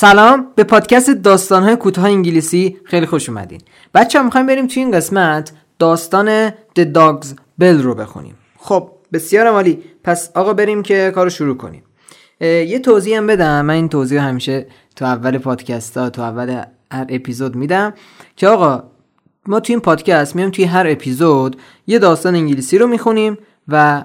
سلام به پادکست داستانهای کوتاه انگلیسی خیلی خوش اومدین. بچه هم می‌خوایم بریم توی این قسمت داستان The Dogs Bell رو بخونیم. خب بسیار عالی. پس آقا بریم که کارو شروع کنیم. یه توضیح هم بدم. من این توضیح همیشه تو اول پادکست ها تو اول هر اپیزود میدم که آقا ما توی این پادکست میام توی هر اپیزود یه داستان انگلیسی رو می‌خونیم و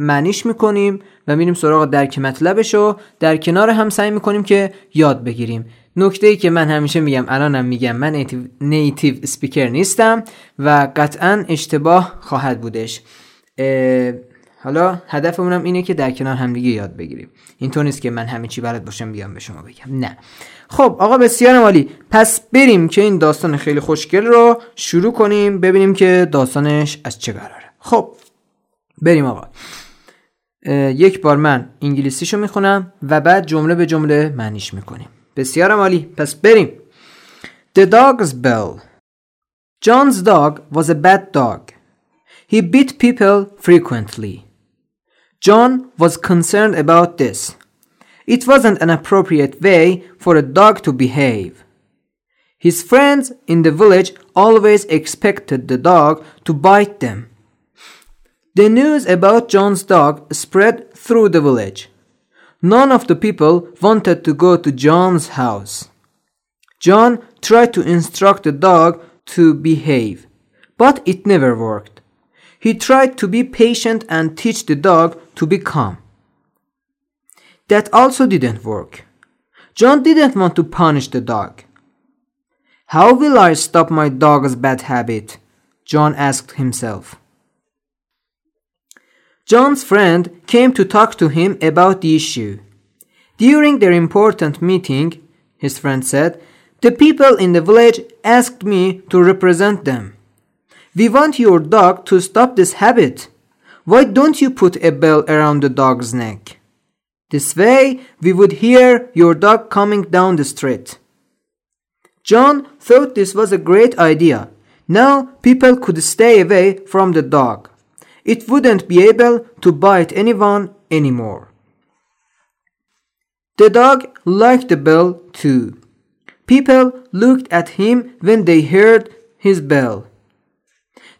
معنیش می‌کنیم و میریم سراغ درک مطلبش و در کنار هم سعی می‌کنیم که یاد بگیریم. نکته ای که من همیشه میگم الانم میگم من نیتیو سپیکر نیستم و قطعا اشتباه خواهد بودش. حالا هدفمونم اینه که در کنار همدیگه یاد بگیریم. اینطور نیست که من همه چی بلد باشم بیام به شما بگم. نه. خب آقا بسیار مالی پس بریم که این داستان خیلی خوشگل رو شروع کنیم ببینیم که داستانش از چه قراره. خب بریم آقا. یک بار من انگلیسیشو می‌خونم و بعد جمله به جمله معنیش می‌کنیم بسیار عالی پس بریم The dog's bell John's dog was a bad dog. He beat people frequently. John was concerned about this. It wasn't an appropriate way for a dog to behave. His friends in the village always expected the dog to bite them. The news about John's dog spread through the village. None of the people wanted to go to John's house. John tried to instruct the dog to behave, but it never worked. He tried to be patient and teach the dog to be calm. That also didn't work. John didn't want to punish the dog. How will I stop my dog's bad habit? John asked himself. John's friend came to talk to him about the issue. During their important meeting, his friend said, the people in the village asked me to represent them. We want your dog to stop this habit. Why don't you put a bell around the dog's neck? This way, we would hear your dog coming down the street. John thought this was a great idea. Now people could stay away from the dog. It wouldn't be able to bite anyone anymore. The dog liked the bell too. People looked at him when they heard his bell.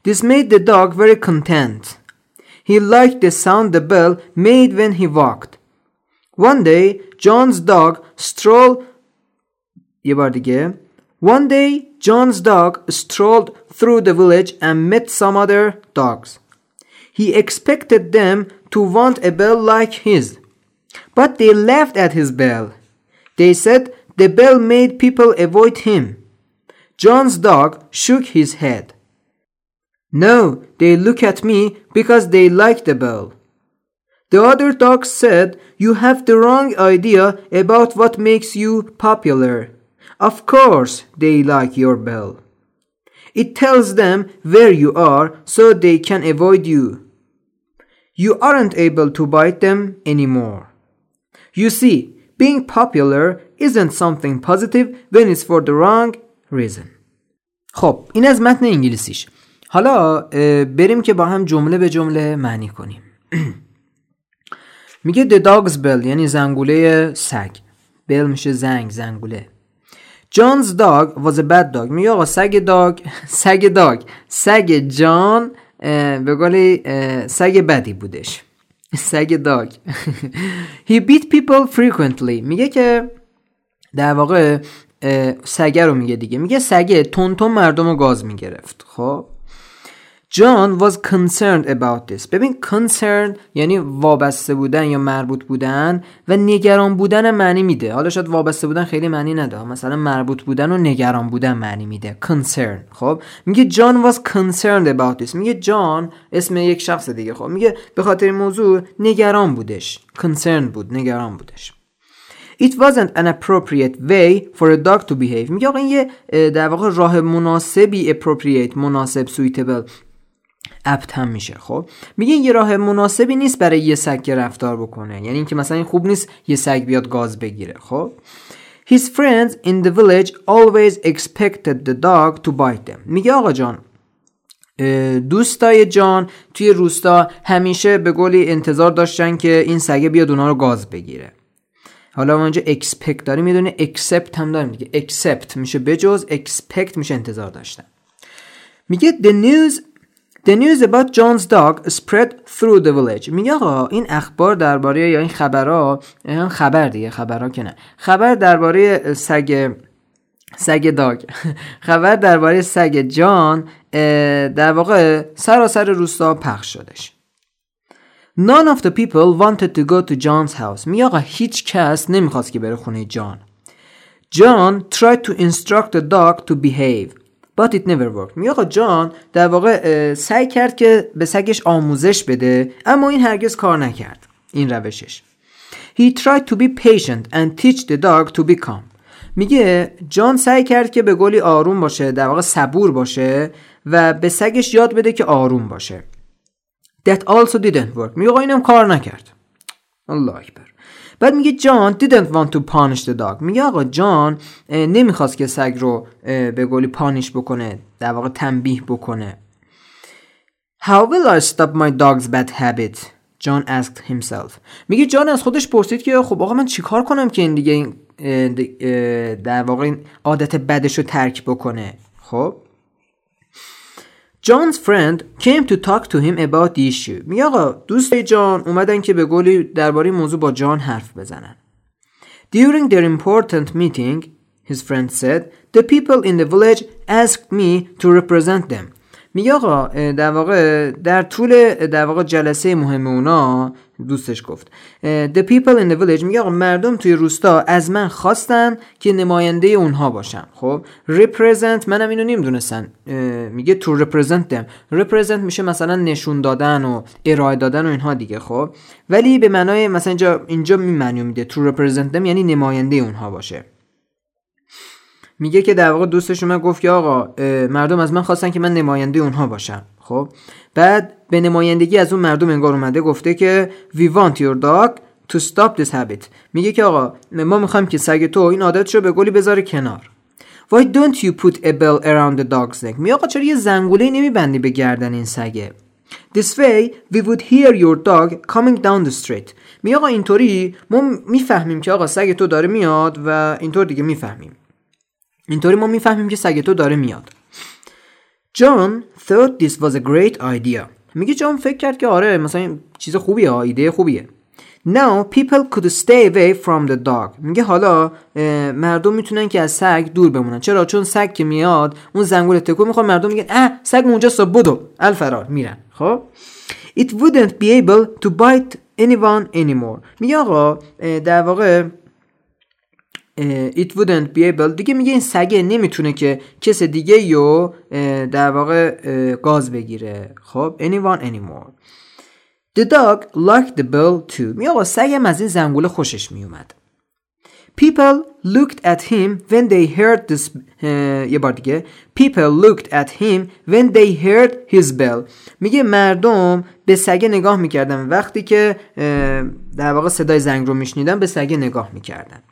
This made the dog very content. He liked the sound the bell made when he walked. One day, John's dog strolled One day, John's dog strolled through the village and met some other dogs. He expected them to want a bell like his. But they laughed at his bell. They said the bell made people avoid him. John's dog shook his head. No, they look at me because they like the bell. The other dogs said, You have the wrong idea about what makes you popular. Of course, they like your bell. It tells them where you are so they can avoid you. You aren't able to bite them anymore. You see, being popular isn't something positive when it's for the wrong reason. خب این از متن انگلیسیش حالا بریم که با هم جمله به جمله معنی کنیم میگه the dog's bell یعنی زنگوله سگ bell میشه زنگ زنگوله Dog was a bad dog. میگه آقا سگ داگ سگ داگ. سگ جان به قول سگ بدی بودش. سگ داگ. He beat people frequently. میگه که در واقع سگه رو میگه دیگه. میگه سگه تون تون مردم رو گاز می‌گرفت. خب؟ John was concerned about this. ببین concerned یعنی وابسته بودن یا مربوط بودن و نگران بودن معنی میده. حالا شاید وابسته بودن خیلی معنی نده. مثلا مربوط بودن و نگران بودن معنی میده. concern خب؟ میگه John was concerned about this. میگه جان اسم یک شخص دیگه. خب؟ میگه به خاطر موضوع نگران بودش. concerned بود نگران بودش. It wasn't an appropriate way for a dog to behave. میگه آقا این یه در واقع راه مناسبی appropriate مناسب suitable اپت هم میشه. خب میگه یه راه مناسبی نیست برای یه سگ رفتار بکنه. یعنی اینکه مثلا این خوب نیست یه سگ بیاد گاز بگیره. خب His friends in the village always expected the dog to bite them. میگه آقا جان دوستای جان توی روستا همیشه به قولی انتظار داشتن که این سگه بیاد اونا رو گاز بگیره. حالا ما اینجا expect داریم می‌دونه accept هم داریم دیگه. accept میشه بجز expect میشه انتظار داشتن. میگه the news The news about John's dog spread through the village. میگه آقا این اخبار درباره یا این خبرها خبر دیگه خبرها که نه. خبر درباره سگ سگ داگ. خبر درباره سگ جان در واقع سراسر روستا پخش شدش. None of the people wanted to go to John's house. میگه آقا هیچ کس نمی‌خواست که بره خونه جان. John tried to instruct the dog to behave. But it never worked. میگه آقا جان در واقع سعی کرد که به سگش آموزش بده اما این هرگز کار نکرد. این روشش. He tried to be patient and teach the dog to be calm. میگه جان سعی کرد که به گلی آروم باشه در واقع صبور باشه و به سگش یاد بده که آروم باشه. That also didn't work. میگه اینم کار نکرد. الله اکبر. بعد میگه جان didn't want to punish the dog. میگه آقا جان نمی‌خواست که سگ رو به گلی پانیش بکنه در واقع تنبیه بکنه. How will I stop my dog's bad habit? John asked himself. میگه جان از خودش پرسید که خب آقا من چیکار کنم که این دیگه در واقع این عادت بدش رو ترک بکنه؟ خب؟ John's friend came to talk to him about the issue. میگه آقا دوست جان اومدن که به گلی درباره موضوع با جان حرف بزنن. During their important meeting, his friend said, the people in the village asked me to represent them. میگه آقا در واقع در طول در واقع جلسه مهم اونا دوستش گفت. The people in the village میگه آقا مردم توی روستا از من خواستن که نماینده اونها باشم. خب represent منم اینو نمی‌دونستن. میگه to represent them. represent میشه مثلا نشون دادن و ارائه دادن و اینها دیگه خب. ولی به معنای مثلا اینجا اینجا می میده to represent them یعنی نماینده اونها باشه. میگه که در واقع دوستش من گفت که آقا مردم از من خواستن که من نماینده اونها باشم. خب؟ بعد به نمایندگی از اون مردم انگار اومده گفته که we want your dog to stop this habit. میگه که آقا ما می‌خوایم که سگ تو این عادت رو به گلی بذاره کنار. Why don't you put a bell around the dog's neck? میگه آقا چرا یه زنگوله نمیبندی به گردن این سگه؟ This way we would hear your dog coming down the street. میگه آقا اینطوری ما می‌فهمیم که آقا سگ تو داره میاد و اینطور دیگه می‌فهمیم. اینطوری ما می‌فهمیم که سگ تو داره میاد. جان thought this was a great idea. میگه جان فکر کرد که آره مثلا چیز خوبیه ایده خوبیه. Now people could stay away from the dog. میگه حالا مردم می‌تونن که از سگ دور بمونن. چرا؟ چون سگ که میاد اون زنگول تکو می‌خواد مردم میگن اه سگ اونجا بدو. الفرار میرن. خب؟ It wouldn't be able to bite anyone anymore. میگه آقا در واقع it wouldn't be able دیگه میگه این سگه نمی‌تونه که کس دیگه یو در واقع گاز بگیره. خب anyone anymore. The dog liked the bell too. میگه آقا سگم از این زنگوله خوشش میومد. People looked at him when they heard this یه بار دیگه. People looked at him when they heard his bell. میگه مردم به سگه نگاه می‌کردن. وقتی که در واقع صدای زنگ رو میشنیدن به سگه نگاه می‌کردن.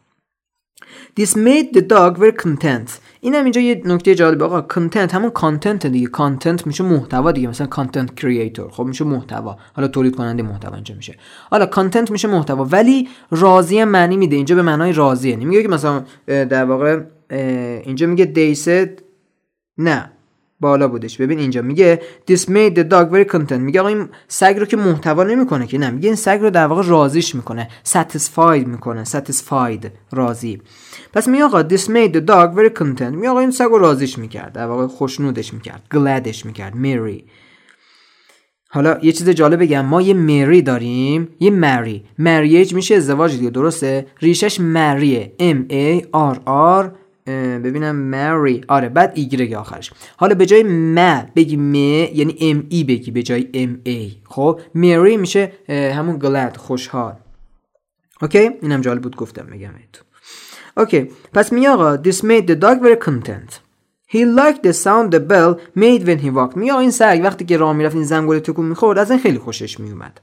This made the dog very content. اینم اینجا یه نکته جالبه آقا content همون content دیگه. content میشه محتوا دیگه. مثلا content creator خب میشه محتوا. حالا تولید کننده محتوا اینجا میشه. حالا content میشه محتوا. ولی راضی هم معنی میده. اینجا به معنای راضیه. نمیگه که مثلا در واقع اینجا میگه said نه. بالا بودش. ببین اینجا میگه this made the dog very content. میگه آقا این سگ رو که محتوا نمی‌کنه که. نه میگه این سگ رو در واقع راضیش می‌کنه. Satisfied می‌کنه. Satisfied. راضی. پس میگه آقا this made the dog very content. میگه آقا این سگ راضیش می‌کرد در واقع خوشنودش می‌کرد gladش می‌کرد merry. حالا یه چیز جالب بگم ما یه مری داریم یه مری مریج میشه ازدواج دیگه درسته؟ ریشش مریه M A R R ببینم merry آره بعد ایگرگ آخرش. حالا به جای م بگی م یعنی M E بگی به جای M E خب merry میشه همون glad خوشحال. okay؟ اینم جالب بود گفتم بگم تو okay پس میگه آقا this made the dog very content. He liked the sound the bell made when he walked. میگه این سگ وقتی که راه می‌رفت این زنگوله تکون می‌خورد از این خیلی خوشش میومد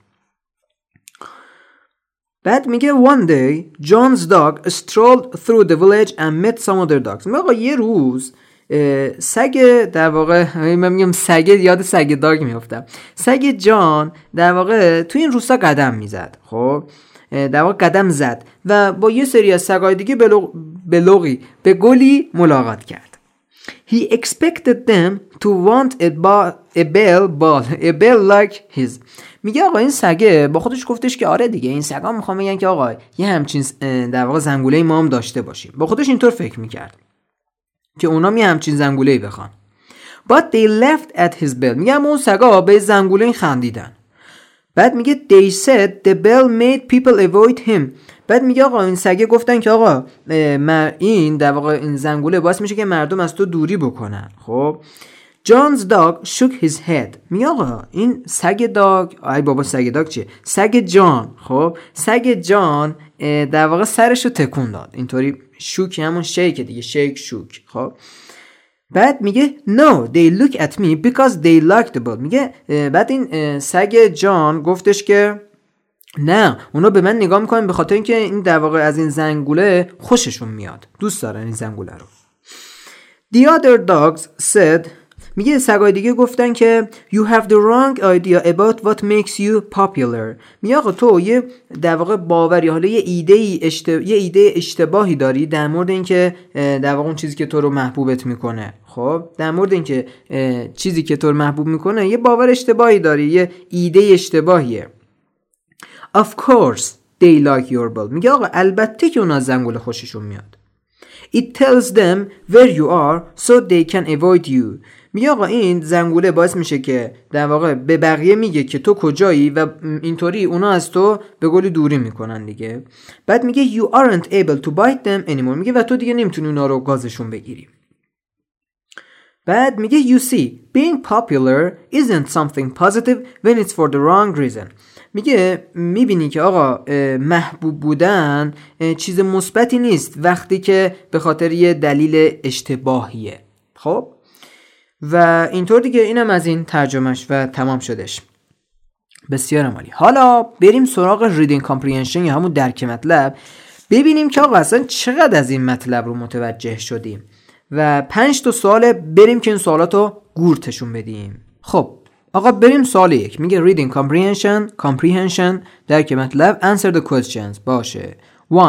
بعد میگه one day John's dog strolled through the village and met some other dogs. میگه آقا یه روز سگ در واقع من میگم سگ یاد سگ داگ میافتم. سگ جان در واقع تو این روستا قدم می‌زد. خب؟ در واقع قدم زد و با یه سری از سگای دیگه به لغی به گلی ملاقات کرد. He expected them to want a, ball, a bell ball a bell like his. میگه آقا این سگه با خودش گفتش که آره دیگه این سگا می‌خوام بگن که آقا یه همچین در واقع زنگوله ما هم داشته باشیم. با خودش اینطور فکر می‌کرد که اونا یه همچین زنگوله بخوان. But they left at his bell. میگه اون سگا به زنگوله خندیدن. بعد میگه they said the bell made people avoid him. بعد میگه آقا این سگه گفتن که آقا این در واقع این زنگوله باعث میشه که مردم از تو دوری بکنن. خب؟ جانز داگ shook his head. میگه آقا این سگ داگ ای بابا سگ داگ چیه؟ سگ جان. خب؟ سگ جان در واقع سرش رو تکون داد. اینطوری شوک همون شیک دیگه شیک شوک. خب؟ بعد میگه no they look at me because they like the ball میگه بعد این سگ جان گفتش که نه اونا به من نگاه می‌کنن به خاطر اینکه این در واقع از این زنگوله خوششون میاد. دوست دارن این زنگوله رو. The other dogs said میگه سگای دیگه گفتن که you have the wrong idea about what makes you popular. میگه آقا تو یه در واقع باوری حالا یه ایده ای یه ایده اشتباهی داری در مورد اینکه در واقع اون چیزی که تو رو محبوبت می‌کنه. خب در مورد اینکه چیزی که تو رو محبوب می‌کنه یه باور اشتباهی داری یه ایده اشتباهیه. Of course they like your ball. میگه آقا البته که اونا زنگوله خوششون میاد. It tells them where you are so they can avoid you. میگه آقا این زنگوله باعث میشه که در واقع به بقیه میگه که تو کجایی و اینطوری اونا از تو به گلی دوری می‌کنن دیگه. بعد میگه you aren't able to bite them anymore. میگه و تو دیگه نمی‌تونی اونا رو گازشون بگیری. بعد میگه you see being popular isn't something positive when it's for the wrong reason. میگه می‌بینی که آقا محبوب بودن چیز مثبتی نیست وقتی که به خاطر یه دلیل اشتباهیه. خب؟ و اینطور دیگه اینم از این ترجمهش و تمام شدش بسیار عالی. حالا بریم سراغ reading comprehension یا همون درک مطلب. ببینیم که آقا اصلا چقدر از این مطلب رو متوجه شدیم. و پنج تا سوال بریم که این سوالات رو قورتشون بدیم. خب آقا بریم سوال یک. میگه reading comprehension comprehension درک مطلب answer the questions. باشه. 1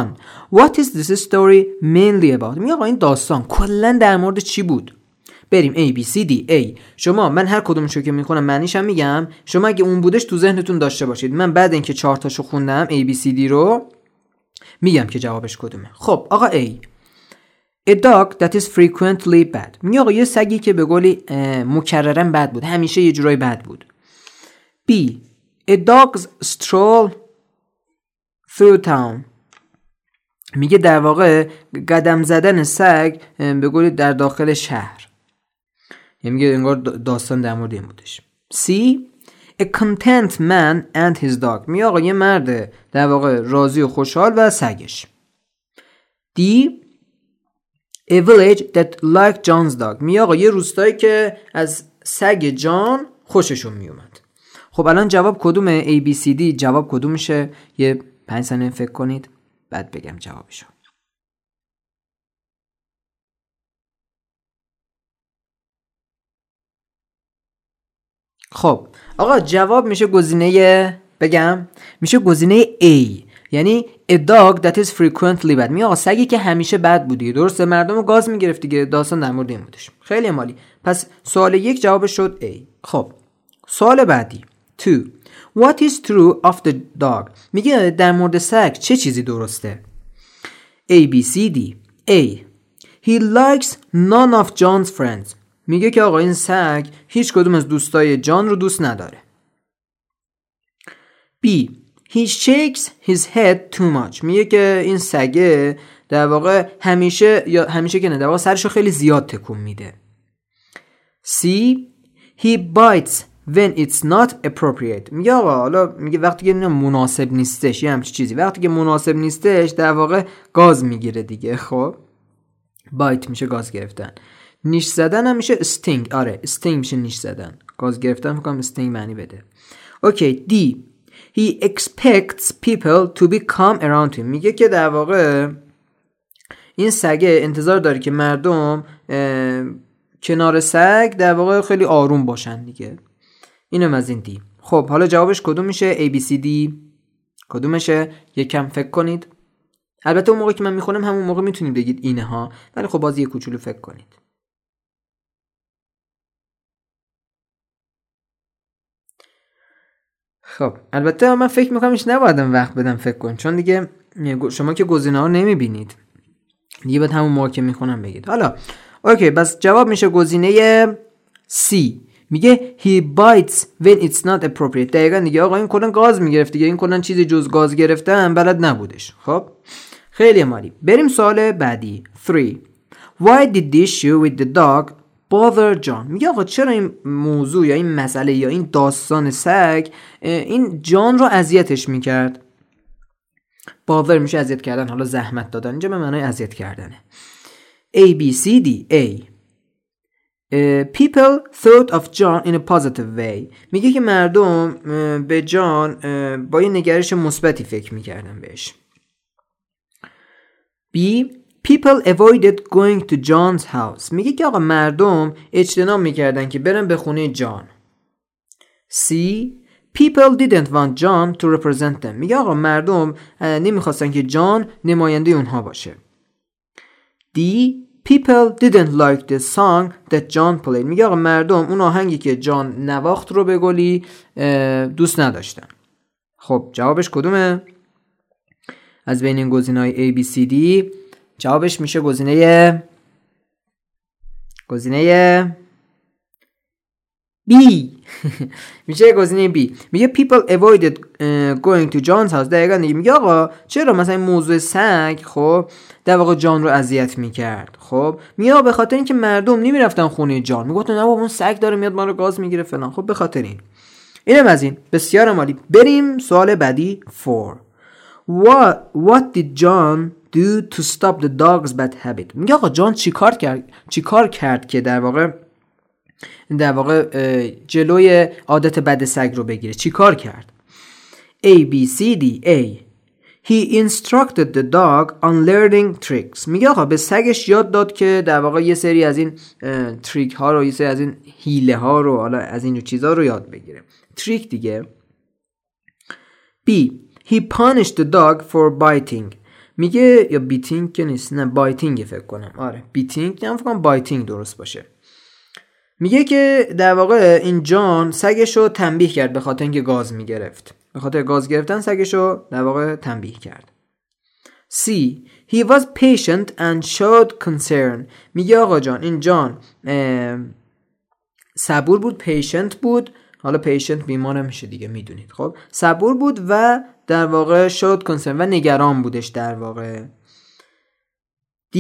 what is this story mainly about? میگه آقا این داستان کلا در مورد چی بود؟ بریم A B C D A. شما من هر کدومشو که می‌خونم معنیشم میگم. شما اگه اون بودش تو ذهنتون داشته باشید. من بعد اینکه چهار تاشو خوندم A B C D رو میگم که جوابش کدومه. خب آقا A. A dog that is frequently bad. میگه آقا یه سگی که به قولی مکررن بد بود. همیشه یه جورای بد بود. B. A dog's stroll through town. میگه در واقع قدم زدن سگ به قولی در داخل شهر. یعنی میگه انگار داستان در مورد این بودش. C A content man and his dog. میگه آقا یه مرد در واقع راضی و خوشحال و سگش. D A village that like John's dog. می آقا یه روستایی که از سگ جان خوششون میومد. خب الان جواب کدومه A B C D جواب کدوم میشه یه پنج ثانیه فکر کنید بعد بگم جوابشو. خب آقا جواب میشه گزینه بگم؟ میشه گزینه A یعنی a dog that is frequently bad. می آقا سگی که همیشه بد بودی درسته مردم رو گاز می‌گرفت دیگه داستان در مورد این بودش. خیلی مالی. پس سوال یک جواب شد A. خب سوال بعدی. 2 What is true of the dog? میگه در مورد سگ چه چیزی درسته؟ A B C D. A. He likes none of John's friends. میگه که آقا این سگ هیچ کدوم از دوستای جان رو دوست نداره. B. He shakes his head too much. میگه که این سگه در واقع همیشه یا همیشه که نه در واقع سرشو خیلی زیاد تکون میده. C. He bites when it's not appropriate. میگه آقا حالا میگه وقتی که مناسب نیستش یه همچی چیزی. وقتی که مناسب نیستش در واقع گاز می‌گیره دیگه خب؟ bite میشه گاز گرفتن. نیش زدن هم میشه sting آره sting میشه نیش زدن. گاز گرفتن می‌کنم sting معنی بده. اوکی دی He expects people to be calm around him. میگه که در واقع این سگه انتظار داره که مردم کنار سگ در واقع خیلی آروم باشن دیگه. اینم از این دی خب حالا جوابش کدوم میشه؟ A B C D. کدومشه؟ یکم فکر کنید. البته اون موقع که من می‌خونم همون موقع می‌تونید بگید اینه ها ولی خب باز یه کوچولو فکر کنید. خب البته من فکر می‌کنم ایش نبایدم وقت بدم فکر کن. چون دیگه شما که گزینه ها نمی‌بینید. دیگه باید همون که می‌خونم بگید. حالا اوکی بس جواب میشه گزینه C. میگه he bites when it's not appropriate. دقیقا دیگه آقا این کلن گاز می‌گرفت دیگه. این کلن چیزی جز گاز گرفتن بلد نبودش. خب خیلی مالی. بریم سوال بعدی. 3 Why did the issue with the dog bother John. میگه آقا چرا این موضوع یا این مسئله یا این داستان سگ این جان رو اذیتش می‌کرد؟ باور میشه اذیت کردن حالا زحمت دادن. اینجا به معنای اذیت کردنه. A B C D A. people thought of John in a positive way. میگه که مردم به جان با یه نگرش مثبتی فکر می‌کردن بهش. B people avoided going to John's house. میگه که آقا مردم اجتناب می‌کردن که برن به خونه جان. C people didn't want John to represent them. میگه آقا مردم نمی‌خواستن که جان نماینده اونها باشه. D People didn't like the song that John played. میگه آقا مردم اون آهنگی که جان نواخت رو به گلی دوست نداشتن. خب جوابش کدومه؟ از بین این گزینه های A, B, C, D جوابش میشه گزینه گزینه B. میشه گزینه B. میگه people avoided going to John's house. دقیقا دیگه میگه آقا چرا مثلا این موضوع سگ خب در واقع جان رو اذیت می‌کرد خب؟ میگه به خاطر اینکه مردم نمی‌رفتن خونه جان. می‌گفتن نه اون سگ داره میاد ما رو گاز می‌گیره فلان. خب به خاطر این. اینم از این. بسیار مالی بریم سوال بعدی 4 What, what did John do to stop the dog's bad habit. میگه آقا جان چیکار کرد چیکار کرد که در واقع در واقع جلوی عادت بد سگ رو بگیره؟ چی کار کرد؟ A B C D A. He instructed the dog on learning tricks. میگه آقا به سگش یاد داد که در واقع یه سری از این تریک ها رو یه سری از این هیله ها رو حالا از این چیزها رو یاد بگیره. تریک دیگه. B He punished the dog for biting. میگه یا biting که نیست نه biting فکر کنم. آره biting نه فکر کنم biting درست باشه. میگه که در واقع این جان سگش تنبیه کرد به خاطر اینکه گاز می‌گرفت. به خاطر گاز گرفتن سگش در واقع تنبیه کرد. C. He was patient and showed concern. میگه آقا جان این جان صبور بود patient بود. حالا پیشنت بیمار میشه دیگه می‌دونید. خب؟ صبور بود و در واقع شد concern و نگران بودش در واقع. D.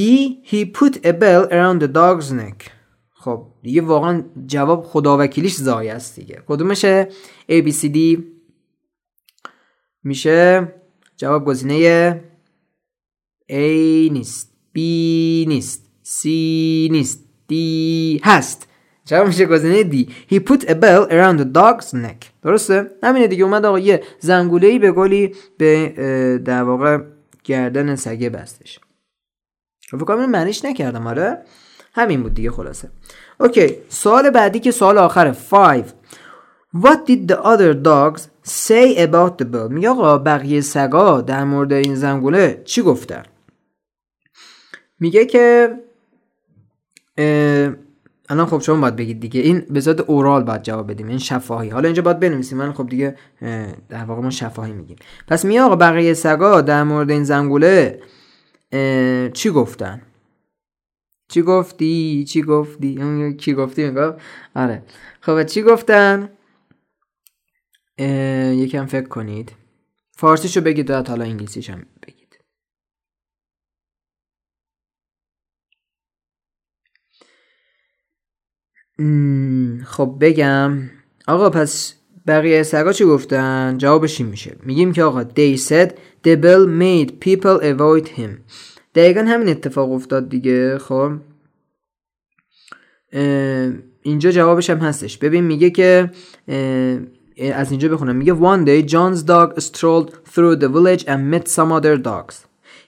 He put a bell around the dog's neck. خب دیگه واقعا جواب خداوکیلیش زای است دیگه. کدومشه؟ A B C D. میشه جواب گزینه A نیست B نیست C نیست D هست. جواب میشه گزینه D? He put a bell around the dog's neck. درسته؟ همینه دیگه. اومد آقا یه زنگوله ای به گلی به در واقع گردن سگه بستش. فکر کنم معنیش نکردم. آره؟ همین بود دیگه خلاصه. اوکی. سوال بعدی که سوال آخره. 5 What did the other dogs say about the bell میگه آقا بقیه سگا در مورد این زنگوله چی گفتن؟ میگه که الان خب شما باید بگید دیگه. این به صورت اورال باید جواب بدیم این شفاهی. حالا اینجا باید بنویسیم من خب دیگه در واقع ما شفاهی میگیم. پس میگه آقا بقیه سگا در مورد این زنگوله چی گفتن؟ چی گفتی؟ چی گفتی؟ چی گفتی؟ میگم آره. خب چی گفتن؟ یکم فکر کنید. فارسیشو بگید داد حالا انگلیسیش هم بگید خب بگم آقا پس بقیه سگا چی گفتن جوابش این میشه میگیم که آقا they said the bell made people avoid him دقیقا همین اتفاق افتاد دیگه خب اینجا جوابش هم هستش ببین میگه که از اینجا بخونم میگه one day John's dog strolled through the village and met some other dogs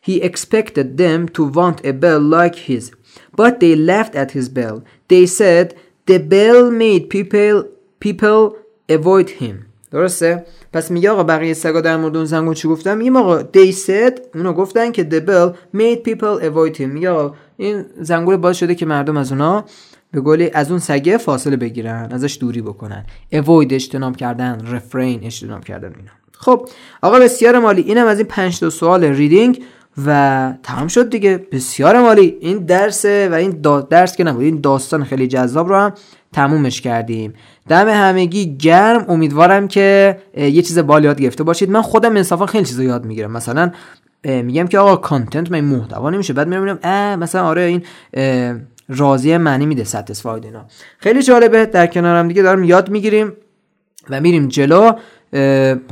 he expected them to want a bell like his but they laughed at his bell they said the bell made people people avoid him. درسته؟ پس میگه آقا بقیه سگا در مورد اون زنگون چی گفتم؟ میگه آقا they said اونو گفتن که the bell made people avoid him. میگه این زنگول باعث شده که مردم از اونا به قولی از اون سگه فاصله بگیرن ازش دوری بکنن. Avoid اجتناب کردن refrain اجتناب کردن اینا. خب آقا بسیار مالی. اینم از این 5 تا سوال ریدینگ و تمام شد دیگه. بسیار مالی. این درسه و این درس که نبود این داستان خیلی جذاب رو هم تمومش کردیم. دم همگی گرم. امیدوارم که یه چیز بالی یاد گرفته باشید. من خودم انصافا خیلی چیزا یاد می‌گیرم. مثلا میگم که آقا کانتنت من محتوا نمیشه. بعد می‌بینم مثلا آره این راضی معنی میده ستسفاید اینا. خیلی جالبه. در کنارم دیگه دارم یاد می‌گیریم و میریم جلو.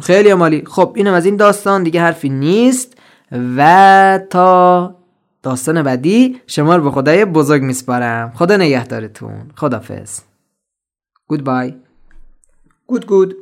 خیلی مالی. خب اینم از این داستان. دیگه حرفی نیست. و تا داستان بعدی شما رو به خدای بزرگ میسپارم. خدا نگهدارتون. خدافز گود بای گود گود